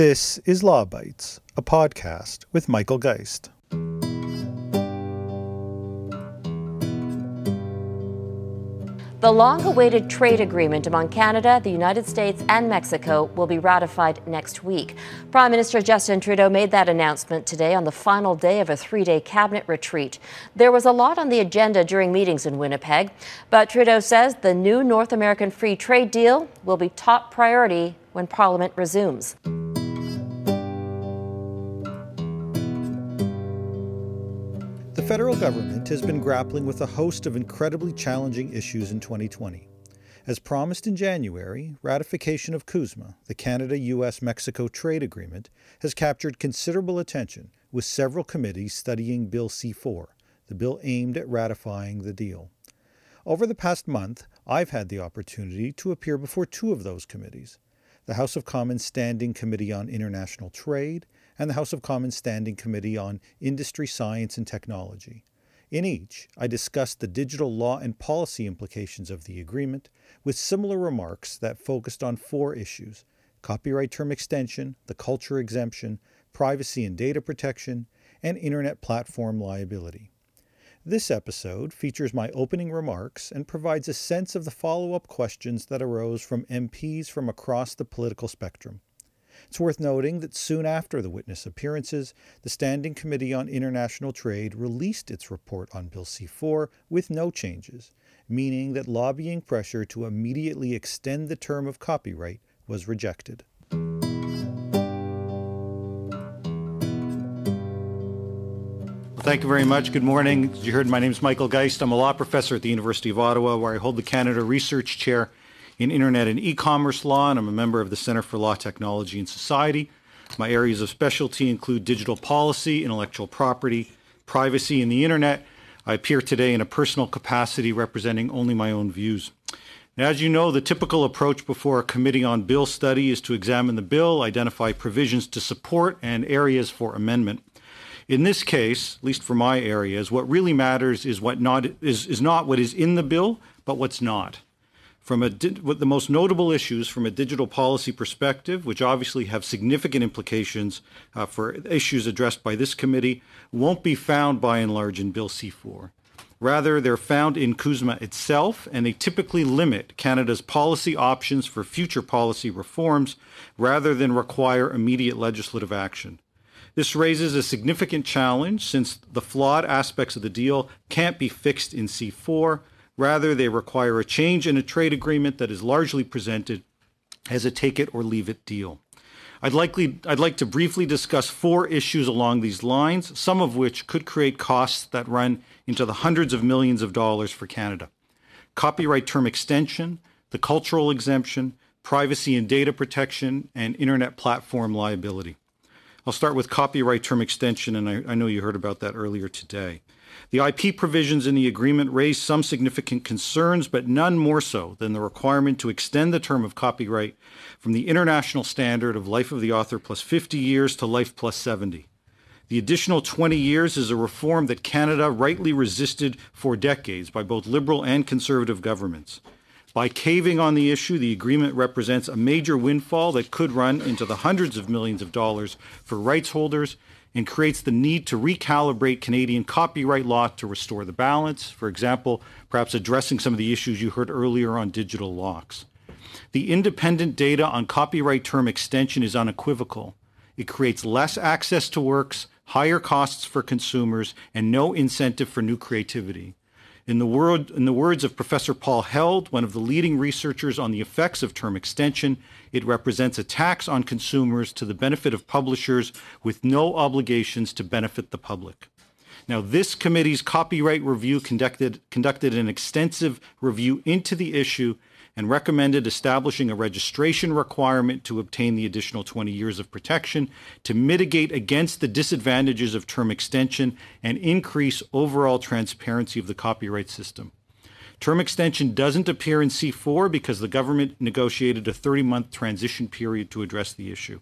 This is Law Bytes, a podcast with Michael Geist. The long awaited trade agreement among Canada, the United States, and Mexico will be ratified next week. Prime Minister Justin Trudeau made that announcement today on the final day of a three day cabinet retreat. There was a lot on the agenda during meetings in Winnipeg, but Trudeau says the new North American free trade deal will be top priority when Parliament resumes. Federal government has been grappling with a host of incredibly challenging issues in 2020. As promised in January, ratification of CUSMA, the Canada US Mexico Trade Agreement, has captured considerable attention, with several committees studying Bill C 4, the bill aimed at ratifying the deal. Over the past month, I've had the opportunity to appear before two of those committees the House of Commons Standing Committee on International Trade and the House of Commons Standing Committee on Industry, Science, and Technology. In each, I discussed the digital law and policy implications of the agreement, with similar remarks that focused on four issues copyright term extension, the culture exemption, privacy and data protection, and Internet platform liability. This episode features my opening remarks and provides a sense of the follow up questions that arose from MPs from across the political spectrum. It's worth noting that soon after the witness appearances, the Standing Committee on International Trade released its report on Bill C 4 with no changes, meaning that lobbying pressure to immediately extend the term of copyright was rejected. Thank you very much. Good morning. As you heard, my name is Michael Geist. I'm a law professor at the University of Ottawa, where I hold the Canada Research Chair in Internet and E-commerce law, and I'm a member of the Center for Law, Technology, and Society. My areas of specialty include digital policy, intellectual property, privacy, and the Internet. I appear today in a personal capacity representing only my own views. Now, as you know, the typical approach before a committee on bill study is to examine the bill, identify provisions to support, and areas for amendment. In this case, at least for my areas, what really matters is what not is, is not what is in the bill, but what's not from a the most notable issues from a digital policy perspective, which obviously have significant implications uh, for issues addressed by this committee, won't be found by and large in Bill C4. Rather, they're found in CUSMA itself, and they typically limit Canada's policy options for future policy reforms rather than require immediate legislative action. This raises a significant challenge since the flawed aspects of the deal can't be fixed in C4 Rather, they require a change in a trade agreement that is largely presented as a take it or leave it deal. I'd, likely, I'd like to briefly discuss four issues along these lines, some of which could create costs that run into the hundreds of millions of dollars for Canada. Copyright term extension, the cultural exemption, privacy and data protection, and internet platform liability. I'll start with copyright term extension, and I, I know you heard about that earlier today. The IP provisions in the agreement raise some significant concerns, but none more so than the requirement to extend the term of copyright from the international standard of life of the author plus 50 years to life plus 70. The additional 20 years is a reform that Canada rightly resisted for decades by both liberal and conservative governments. By caving on the issue, the agreement represents a major windfall that could run into the hundreds of millions of dollars for rights holders and creates the need to recalibrate Canadian copyright law to restore the balance. For example, perhaps addressing some of the issues you heard earlier on digital locks. The independent data on copyright term extension is unequivocal. It creates less access to works, higher costs for consumers, and no incentive for new creativity. In the, word, in the, words of Professor Paul Heald, one of the leading researchers on the effects of term extension, it represents a tax on consumers to the benefit of publishers with no obligations to benefit the public. Now, this committee's copyright review conducted, conducted an extensive review into the issue and recommended establishing a registration requirement to obtain the additional 20 years of protection to mitigate against the disadvantages of term extension and increase overall transparency of the copyright system. Term extension doesn't appear in C4 because the government negotiated a 30 month transition period to address the issue.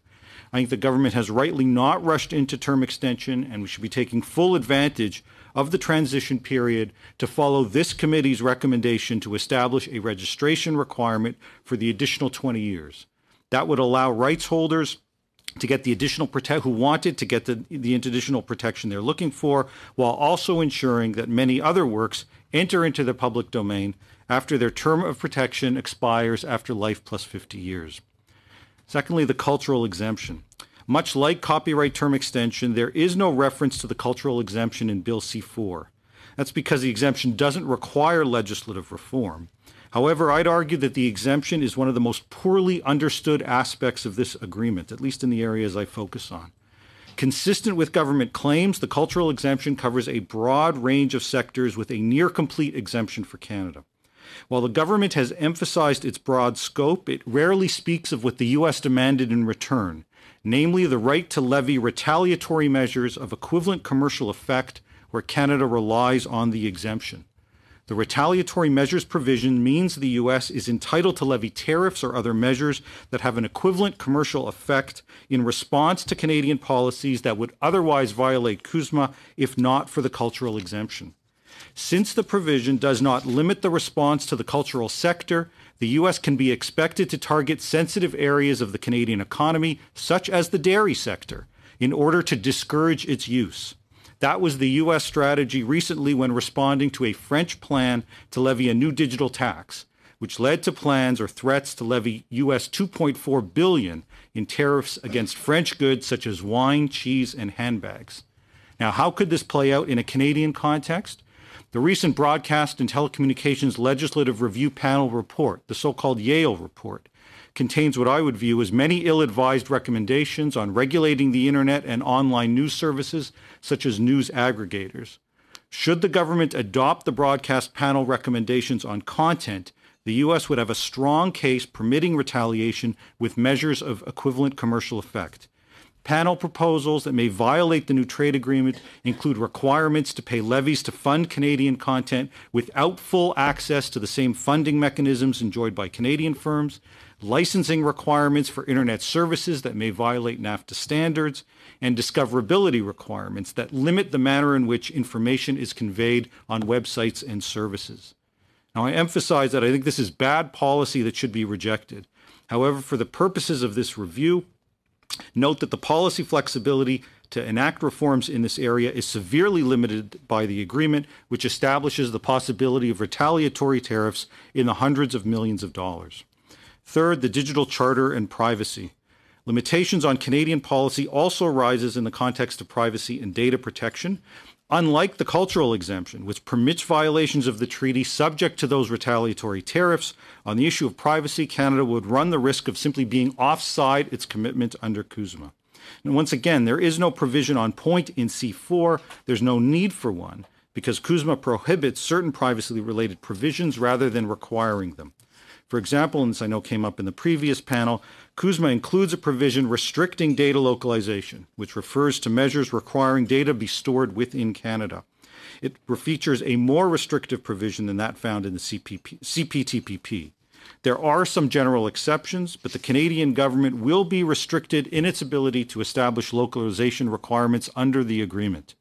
I think the government has rightly not rushed into term extension, and we should be taking full advantage of the transition period to follow this committee's recommendation to establish a registration requirement for the additional 20 years. That would allow rights holders to get the additional protect who wanted to get the, the additional protection they're looking for, while also ensuring that many other works enter into the public domain after their term of protection expires after life plus 50 years. Secondly, the cultural exemption. Much like copyright term extension, there is no reference to the cultural exemption in Bill C 4. That's because the exemption doesn't require legislative reform. However, I'd argue that the exemption is one of the most poorly understood aspects of this agreement, at least in the areas I focus on. Consistent with government claims, the cultural exemption covers a broad range of sectors with a near complete exemption for Canada. While the government has emphasized its broad scope, it rarely speaks of what the U.S. demanded in return, namely the right to levy retaliatory measures of equivalent commercial effect where Canada relies on the exemption. The retaliatory measures provision means the U.S. is entitled to levy tariffs or other measures that have an equivalent commercial effect in response to Canadian policies that would otherwise violate CUSMA if not for the cultural exemption. Since the provision does not limit the response to the cultural sector, the U.S. can be expected to target sensitive areas of the Canadian economy, such as the dairy sector, in order to discourage its use. That was the U.S. strategy recently when responding to a French plan to levy a new digital tax, which led to plans or threats to levy U.S. 2.4 billion in tariffs against French goods such as wine, cheese, and handbags. Now, how could this play out in a Canadian context? The recent Broadcast and Telecommunications Legislative Review Panel report, the so called Yale report, contains what I would view as many ill advised recommendations on regulating the internet and online news services, such as news aggregators. Should the government adopt the broadcast panel recommendations on content, the U.S. would have a strong case permitting retaliation with measures of equivalent commercial effect. Panel proposals that may violate the new trade agreement include requirements to pay levies to fund Canadian content without full access to the same funding mechanisms enjoyed by Canadian firms, licensing requirements for internet services that may violate NAFTA standards, and discoverability requirements that limit the manner in which information is conveyed on websites and services. Now, I emphasize that I think this is bad policy that should be rejected. However, for the purposes of this review, note that the policy flexibility to enact reforms in this area is severely limited by the agreement, which establishes the possibility of retaliatory tariffs in the hundreds of millions of dollars. Third, the digital charter and privacy. Limitations on Canadian policy also arises in the context of privacy and data protection. Unlike the cultural exemption, which permits violations of the treaty subject to those retaliatory tariffs, on the issue of privacy, Canada would run the risk of simply being offside its commitment under CUSMA. And once again, there is no provision on point in C4. There's no need for one because CUSMA prohibits certain privacy related provisions rather than requiring them. For example, and this I know came up in the previous panel, CUSMA includes a provision restricting data localization, which refers to measures requiring data be stored within Canada. It features a more restrictive provision than that found in the CPP, CPTPP. There are some general exceptions, but the Canadian government will be restricted in its ability to establish localization requirements under the agreement.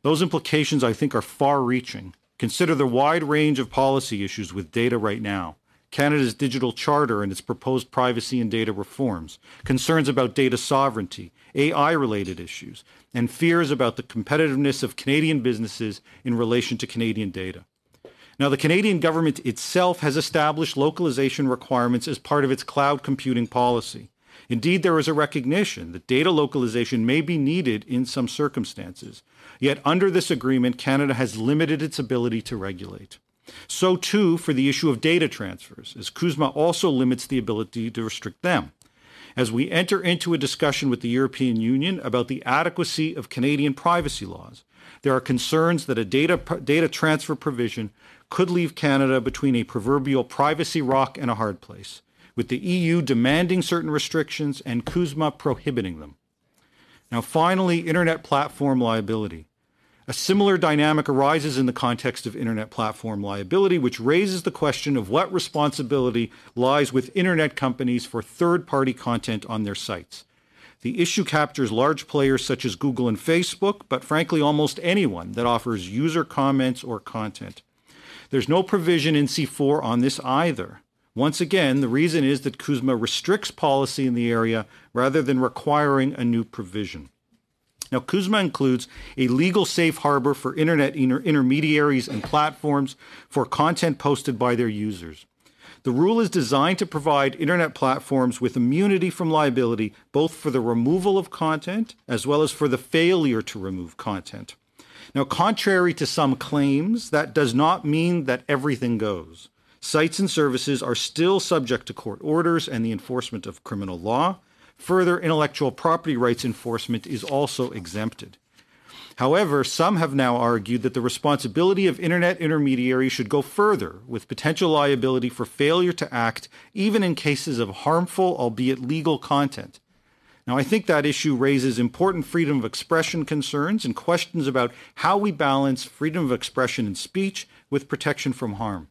Those implications, I think, are far reaching. Consider the wide range of policy issues with data right now. Canada's digital charter and its proposed privacy and data reforms, concerns about data sovereignty, AI related issues, and fears about the competitiveness of Canadian businesses in relation to Canadian data. Now, the Canadian government itself has established localization requirements as part of its cloud computing policy. Indeed, there is a recognition that data localization may be needed in some circumstances. Yet, under this agreement, Canada has limited its ability to regulate. So, too, for the issue of data transfers, as CUSMA also limits the ability to restrict them. As we enter into a discussion with the European Union about the adequacy of Canadian privacy laws, there are concerns that a data, data transfer provision could leave Canada between a proverbial privacy rock and a hard place, with the EU demanding certain restrictions and CUSMA prohibiting them. Now, finally, internet platform liability. A similar dynamic arises in the context of internet platform liability, which raises the question of what responsibility lies with internet companies for third party content on their sites. The issue captures large players such as Google and Facebook, but frankly, almost anyone that offers user comments or content. There's no provision in C4 on this either. Once again, the reason is that CUSMA restricts policy in the area rather than requiring a new provision. Now, CUSMA includes a legal safe harbor for internet inter- intermediaries and platforms for content posted by their users. The rule is designed to provide internet platforms with immunity from liability, both for the removal of content as well as for the failure to remove content. Now, contrary to some claims, that does not mean that everything goes. Sites and services are still subject to court orders and the enforcement of criminal law. Further, intellectual property rights enforcement is also exempted. However, some have now argued that the responsibility of internet intermediaries should go further, with potential liability for failure to act even in cases of harmful, albeit legal, content. Now, I think that issue raises important freedom of expression concerns and questions about how we balance freedom of expression and speech with protection from harm.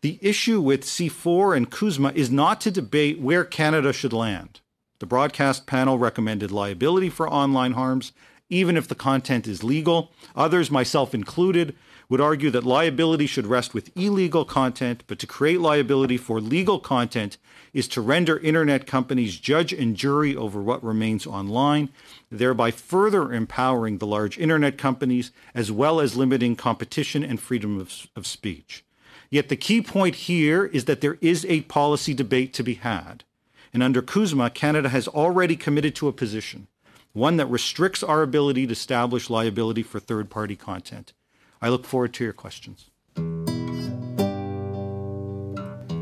The issue with C4 and CUSMA is not to debate where Canada should land. The broadcast panel recommended liability for online harms, even if the content is legal. Others, myself included, would argue that liability should rest with illegal content, but to create liability for legal content is to render internet companies judge and jury over what remains online, thereby further empowering the large internet companies as well as limiting competition and freedom of, of speech. Yet the key point here is that there is a policy debate to be had. And under CUSMA, Canada has already committed to a position one that restricts our ability to establish liability for third party content. I look forward to your questions.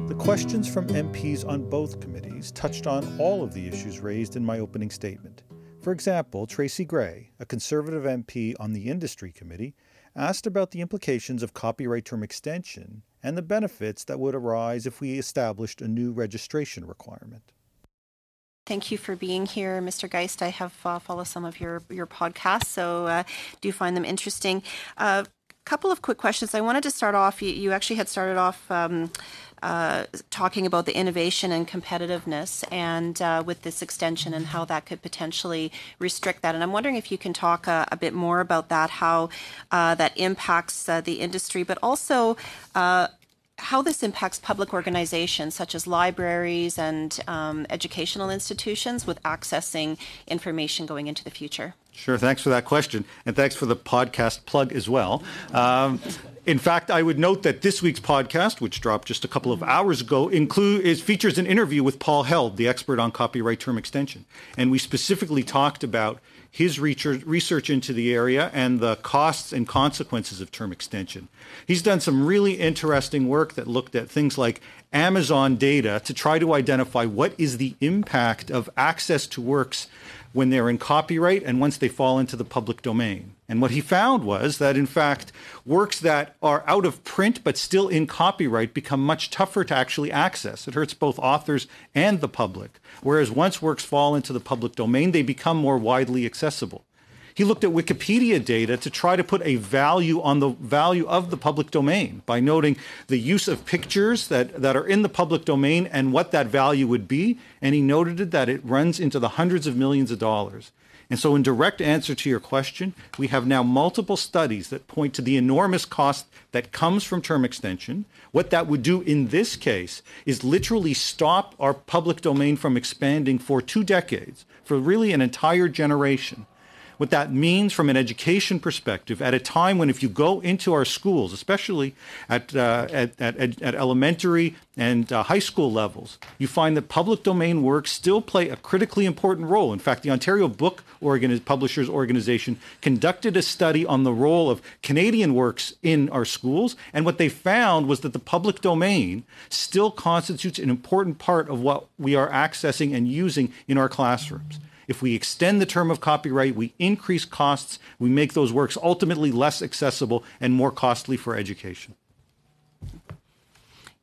The questions from MPs on both committees touched on all of the issues raised in my opening statement. For example, Tracy Gray, a Conservative MP on the Industry Committee, asked about the implications of copyright term extension and the benefits that would arise if we established a new registration requirement. Thank you for being here, Mr. Geist. I have uh, followed some of your your podcasts, so uh, do find them interesting. A uh, couple of quick questions. I wanted to start off. You, you actually had started off. Um, uh, talking about the innovation and competitiveness and uh, with this extension and how that could potentially restrict that. And I'm wondering if you can talk uh, a bit more about that, how uh, that impacts uh, the industry, but also how this impacts public organizations such as libraries and um, educational institutions with accessing information going into the future. Sure. Thanks for that question. And thanks for the podcast plug as well. Um, in fact, I would note that this week's podcast, which dropped just a couple of hours ago, include is features an interview with Paul Heald, the expert on copyright term extension. And we specifically talked about his research into the area and the costs and consequences of term extension. He's done some really interesting work that looked at things like Amazon data to try to identify what is the impact of access to works when they're in copyright and once they fall into the public domain. And what he found was that, in fact, works that are out of print but still in copyright become much tougher to actually access. It hurts both authors and the public. Whereas once works fall into the public domain, they become more widely accessible. He looked at Wikipedia data to try to put a value on the value of the public domain by noting the use of pictures that, that are in the public domain and what that value would be. And he noted that it runs into the hundreds of millions of dollars. And so, in direct answer to your question, we have now multiple studies that point to the enormous cost that comes from term extension. What that would do in this case is literally stop our public domain from expanding for two decades, for really an entire generation what that means from an education perspective at a time when if you go into our schools, especially at, uh, at, at, at, elementary and uh, high school levels, you find that public domain works still play a critically important role. In fact, the Ontario Book Organi- Publishers Organization conducted a study on the role of Canadian works in our schools, and what they found was that the public domain still constitutes an important part of what we are accessing and using in our classrooms. If we extend the term of copyright, we increase costs, we make those works ultimately less accessible and more costly for education.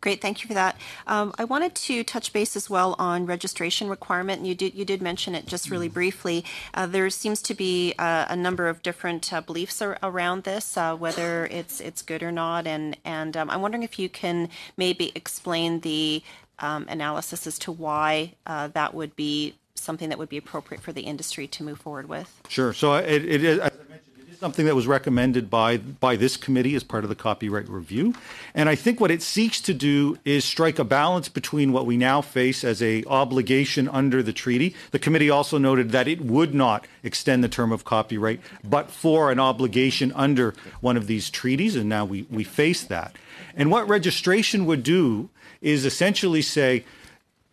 Great, thank you for that. Um, I wanted to touch base as well on registration requirement. And you did you did mention it just really mm-hmm. briefly. Uh, there seems to be uh, a number of different uh, beliefs ar- around this, uh, whether it's it's good or not. And and um, I'm wondering if you can maybe explain the um, analysis as to why uh, that would be something that would be appropriate for the industry to move forward with? Sure. So uh, it, it is, as I mentioned, it is something that was recommended by by this committee as part of the copyright review and i think what it seeks to do is strike a balance between what we now face as a obligation under the treaty the committee also noted that it would not extend the term of copyright but for an obligation under one of these treaties and now we we face that and what registration would do is essentially say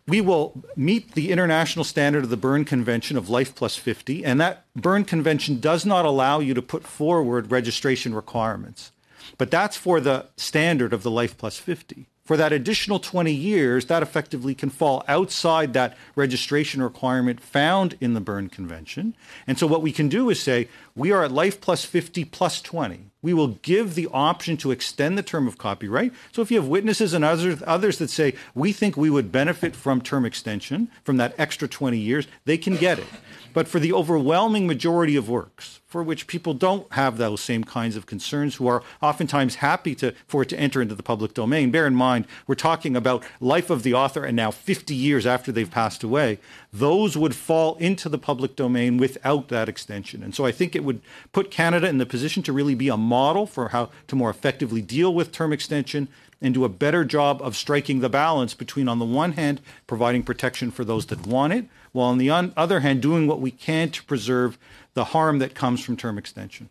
we will meet the international standard of the Berne Convention of Life Plus 50, and that Berne Convention does not allow you to put forward registration requirements. But that's for the standard of the Life Plus 50 for that additional 20 years, that effectively can fall outside that registration requirement found in the Berne Convention. And so what we can do is say, we are at life plus 50 plus 20. We will give the option to extend the term of copyright. So if you have witnesses and others, others that say, we think we would benefit from term extension, from that extra 20 years, they can get it. But for the overwhelming majority of works, for which people don't have those same kinds of concerns, who are oftentimes happy to, for it to enter into the public domain, bear in mind, we're talking about life of the author and now 50 years after they've passed away, those would fall into the public domain without that extension. And so I think it would put Canada in the position to really be a model for how to more effectively deal with term extension and do a better job of striking the balance between, on the one hand, providing protection for those that want it, while on the other hand, doing what we can to preserve the harm that comes from term extension.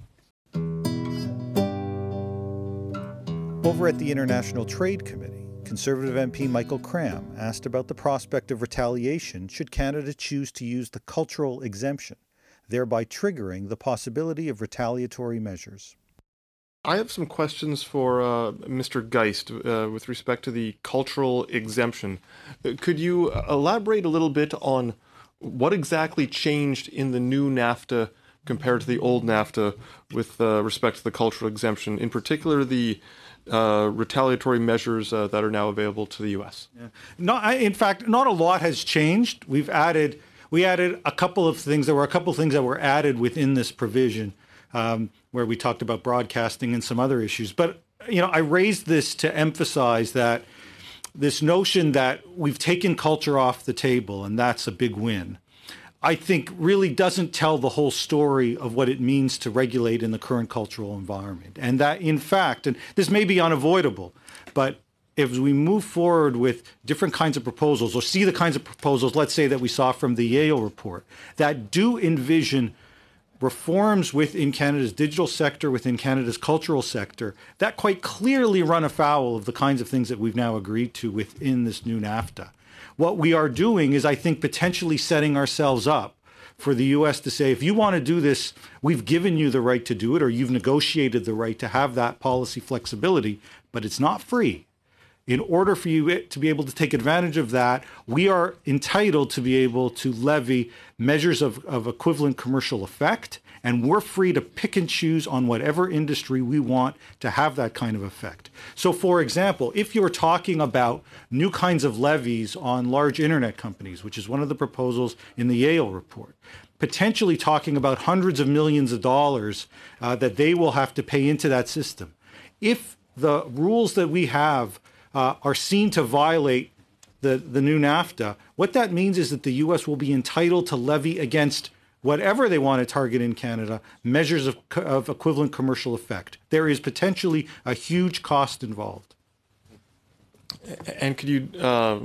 Over at the International Trade Committee, Conservative MP Michael Kram asked about the prospect of retaliation should Canada choose to use the cultural exemption, thereby triggering the possibility of retaliatory measures. I have some questions for uh, Mr. Geist uh, with respect to the cultural exemption. Uh, could you elaborate a little bit on what exactly changed in the new NAFTA compared to the old NAFTA with uh, respect to the cultural exemption, in particular the uh, retaliatory measures uh, that are now available to the U.S.? Yeah. Not, in fact, not a lot has changed. We've added we added a couple of things. There were a couple of things that were added within this provision um, where we talked about broadcasting and some other issues. But you know, I raised this to emphasize that this notion that we've taken culture off the table and that's a big win. I think really doesn't tell the whole story of what it means to regulate in the current cultural environment. And that, in fact, and this may be unavoidable, but if we move forward with different kinds of proposals or see the kinds of proposals, let's say that we saw from the Yale report, that do envision reforms within Canada's digital sector, within Canada's cultural sector, that quite clearly run afoul of the kinds of things that we've now agreed to within this new NAFTA. What we are doing is, I think, potentially setting ourselves up for the U.S. to say, if you want to do this, we've given you the right to do it, or you've negotiated the right to have that policy flexibility, but it's not free in order for you to be able to take advantage of that, we are entitled to be able to levy measures of, of equivalent commercial effect, and we're free to pick and choose on whatever industry we want to have that kind of effect. So, for example, if you're talking about new kinds of levies on large internet companies, which is one of the proposals in the Yale report, potentially talking about hundreds of millions of dollars uh, that they will have to pay into that system. If the rules that we have uh, are seen to violate the, the new NAFTA, what that means is that the U.S. will be entitled to levy against whatever they want to target in Canada measures of, of equivalent commercial effect. There is potentially a huge cost involved. And could you uh,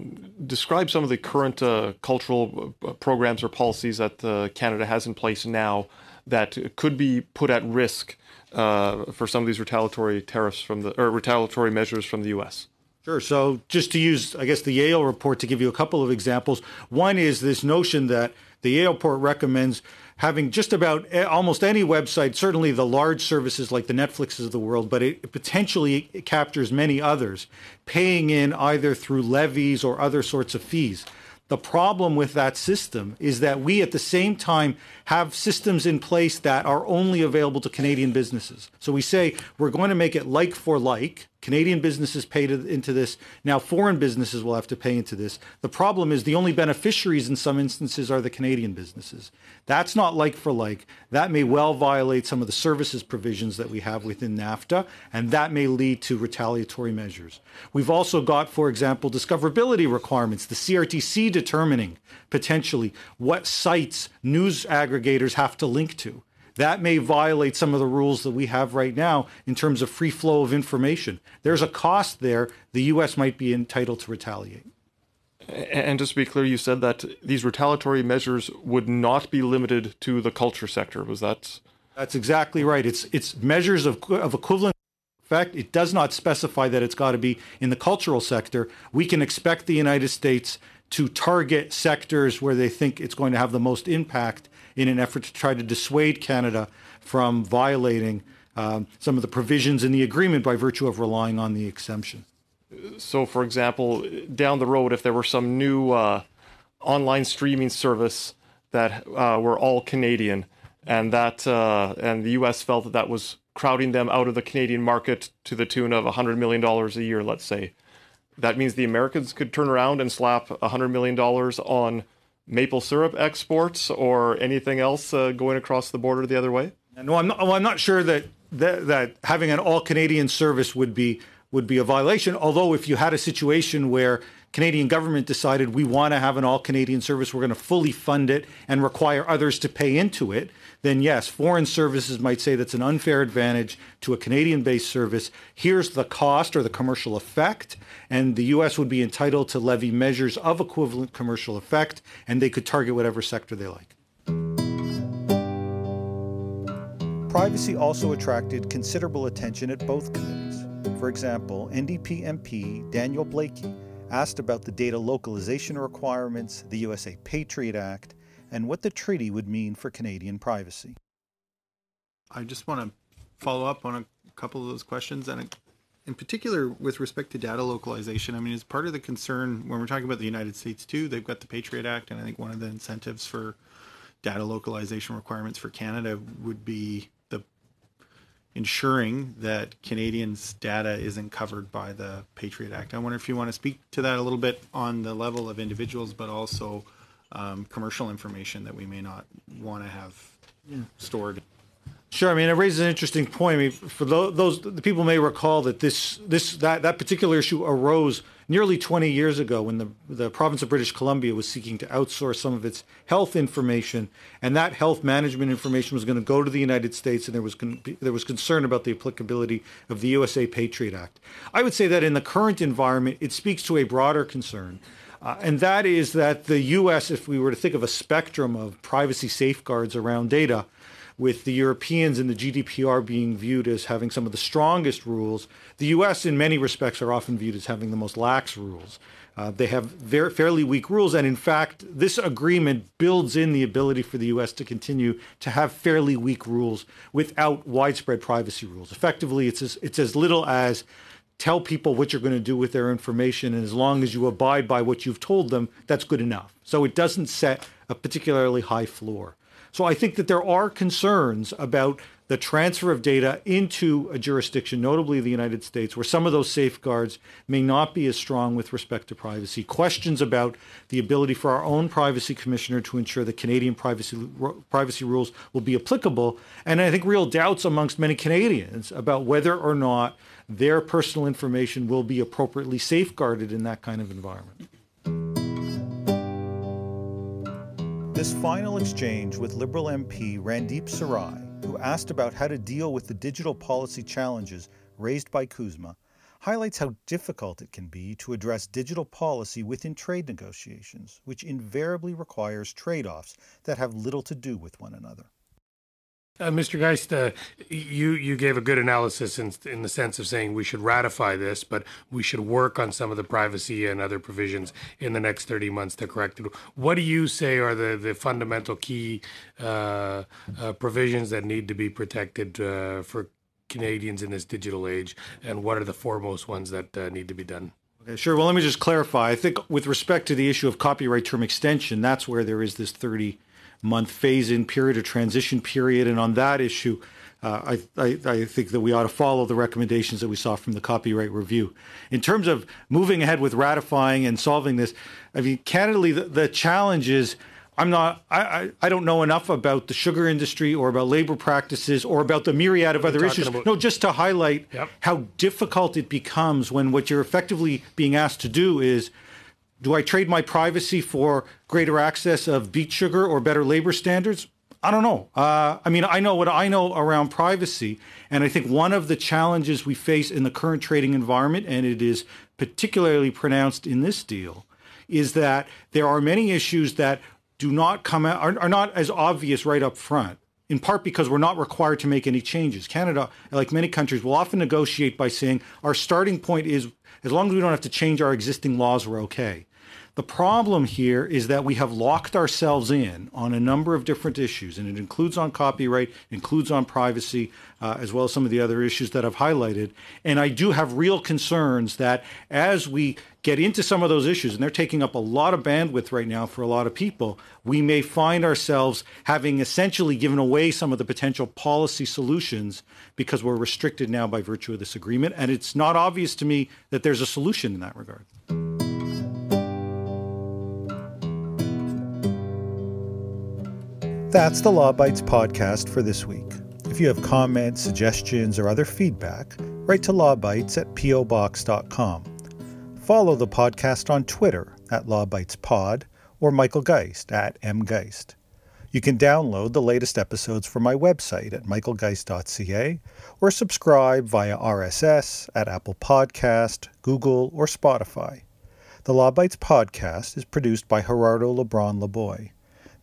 describe some of the current uh, cultural uh, programs or policies that uh, Canada has in place now that could be put at risk uh, for some of these retaliatory tariffs from the or retaliatory measures from the U.S.? Sure. So, just to use, I guess, the Yale report to give you a couple of examples. One is this notion that the Yale report recommends having just about almost any website, certainly the large services like the Netflixes of the world, but it potentially captures many others, paying in either through levies or other sorts of fees. The problem with that system is that we at the same time have systems in place that are only available to Canadian businesses. So we say we're going to make it like for like, Canadian businesses pay to, into this. Now, foreign businesses will have to pay into this. The problem is the only beneficiaries in some instances are the Canadian businesses. That's not like for like. That may well violate some of the services provisions that we have within NAFTA, and that may lead to retaliatory measures. We've also got, for example, discoverability requirements, the CRTC determining potentially what sites news aggregators have to link to. That may violate some of the rules that we have right now in terms of free flow of information. There's a cost there. The U.S. might be entitled to retaliate. And just to be clear, you said that these retaliatory measures would not be limited to the culture sector. Was that? That's exactly right. It's it's measures of of equivalent effect. It does not specify that it's got to be in the cultural sector. We can expect the United States to target sectors where they think it's going to have the most impact in an effort to try to dissuade Canada from violating um, some of the provisions in the agreement by virtue of relying on the exemption. So, for example, down the road, if there were some new uh, online streaming service that uh, were all Canadian, and that uh, and the U.S. felt that that was crowding them out of the Canadian market to the tune of hundred million dollars a year, let's say, that means the Americans could turn around and slap hundred million dollars on maple syrup exports or anything else uh, going across the border the other way. No, I'm not. Well, I'm not sure that that, that having an all Canadian service would be would be a violation. Although, if you had a situation where Canadian government decided we want to have an all Canadian service, we're going to fully fund it and require others to pay into it, then yes, foreign services might say that's an unfair advantage to a Canadian based service. Here's the cost or the commercial effect, and the U.S. would be entitled to levy measures of equivalent commercial effect, and they could target whatever sector they like. Privacy also attracted considerable attention at both committees. For example, NDP MP Daniel Blaikie asked about the data localization requirements, the USA Patriot Act, and what the treaty would mean for Canadian privacy. I just want to follow up on a couple of those questions, and in particular with respect to data localization. I mean, as part of the concern when we're talking about the United States too, they've got the Patriot Act, and I think one of the incentives for data localization requirements for Canada would be ensuring that Canadians' data isn't covered by the Patriot Act. I wonder if you want to speak to that a little bit on the level of individuals, but also um, commercial information that we may not want to have stored. Sure. I mean, it raises an interesting point. I mean, for those the people may recall that this this that that particular issue arose nearly 20 years ago when the the province of British Columbia was seeking to outsource some of its health information, and that health management information was going to go to the United States, and there was there was concern about the applicability of the USA Patriot Act. I would say that in the current environment, it speaks to a broader concern. Uh, and that is that the U.S., if we were to think of a spectrum of privacy safeguards around data, with the Europeans and the GDPR being viewed as having some of the strongest rules, the U.S. in many respects are often viewed as having the most lax rules. Uh, they have very, fairly weak rules, and in fact, this agreement builds in the ability for the U.S. to continue to have fairly weak rules without widespread privacy rules. Effectively, it's as, it's as little as tell people what you're going to do with their information. And as long as you abide by what you've told them, that's good enough. So it doesn't set a particularly high floor. So I think that there are concerns about the transfer of data into a jurisdiction, notably the United States, where some of those safeguards may not be as strong with respect to privacy. Questions about the ability for our own privacy commissioner to ensure that Canadian privacy privacy rules will be applicable, and I think real doubts amongst many Canadians about whether or not their personal information will be appropriately safeguarded in that kind of environment. This final exchange with Liberal MP Randeep Sarai, who asked about how to deal with the digital policy challenges raised by CUSMA, highlights how difficult it can be to address digital policy within trade negotiations, which invariably requires trade offs that have little to do with one another. Uh, Mr. Geist, uh, you you gave a good analysis in in the sense of saying we should ratify this, but we should work on some of the privacy and other provisions in the next thirty months to correct it. What do you say are the the fundamental key uh, uh provisions that need to be protected uh, for Canadians in this digital age, and what are the foremost ones that uh, need to be done? Sure. Well, let me just clarify. I think with respect to the issue of copyright term extension, that's where there is this thirty month phase in period, a transition period. And on that issue, uh, I, I, I, think that we ought to follow the recommendations that we saw from the copyright review. In terms of moving ahead with ratifying and solving this, I mean, candidly, the, the challenge is I'm not, I, I, don't know enough about the sugar industry or about labor practices or about the myriad of other issues. About? No, just to highlight yep. how difficult it becomes when what you're effectively being asked to do is do I trade my privacy for greater access of beet sugar or better labor standards? I don't know. Uh, I mean, I know what I know around privacy. And I think one of the challenges we face in the current trading environment, and it is particularly pronounced in this deal, is that there are many issues that do not come out, are, are not as obvious right up front in part because we're not required to make any changes. Canada, like many countries, will often negotiate by saying our starting point is as long as we don't have to change our existing laws, we're okay. The problem here is that we have locked ourselves in on a number of different issues, and it includes on copyright, includes on privacy, uh, as well as some of the other issues that I've highlighted. And I do have real concerns that as we get into some of those issues, and they're taking up a lot of bandwidth right now for a lot of people, we may find ourselves having essentially given away some of the potential policy solutions because we're restricted now by virtue of this agreement. And it's not obvious to me that there's a solution in that regard. That's the Law Bytes podcast for this week. If you have comments, suggestions, or other feedback, write to lawbytes at pobox.com. Follow the podcast on Twitter at lawbytespod or Michael Geist at mgeist. You can download the latest episodes from my website at michaelgeist.ca or subscribe via RSS at Apple Podcast, Google, or Spotify. The Law Bytes podcast is produced by Gerardo Lebron Laboy.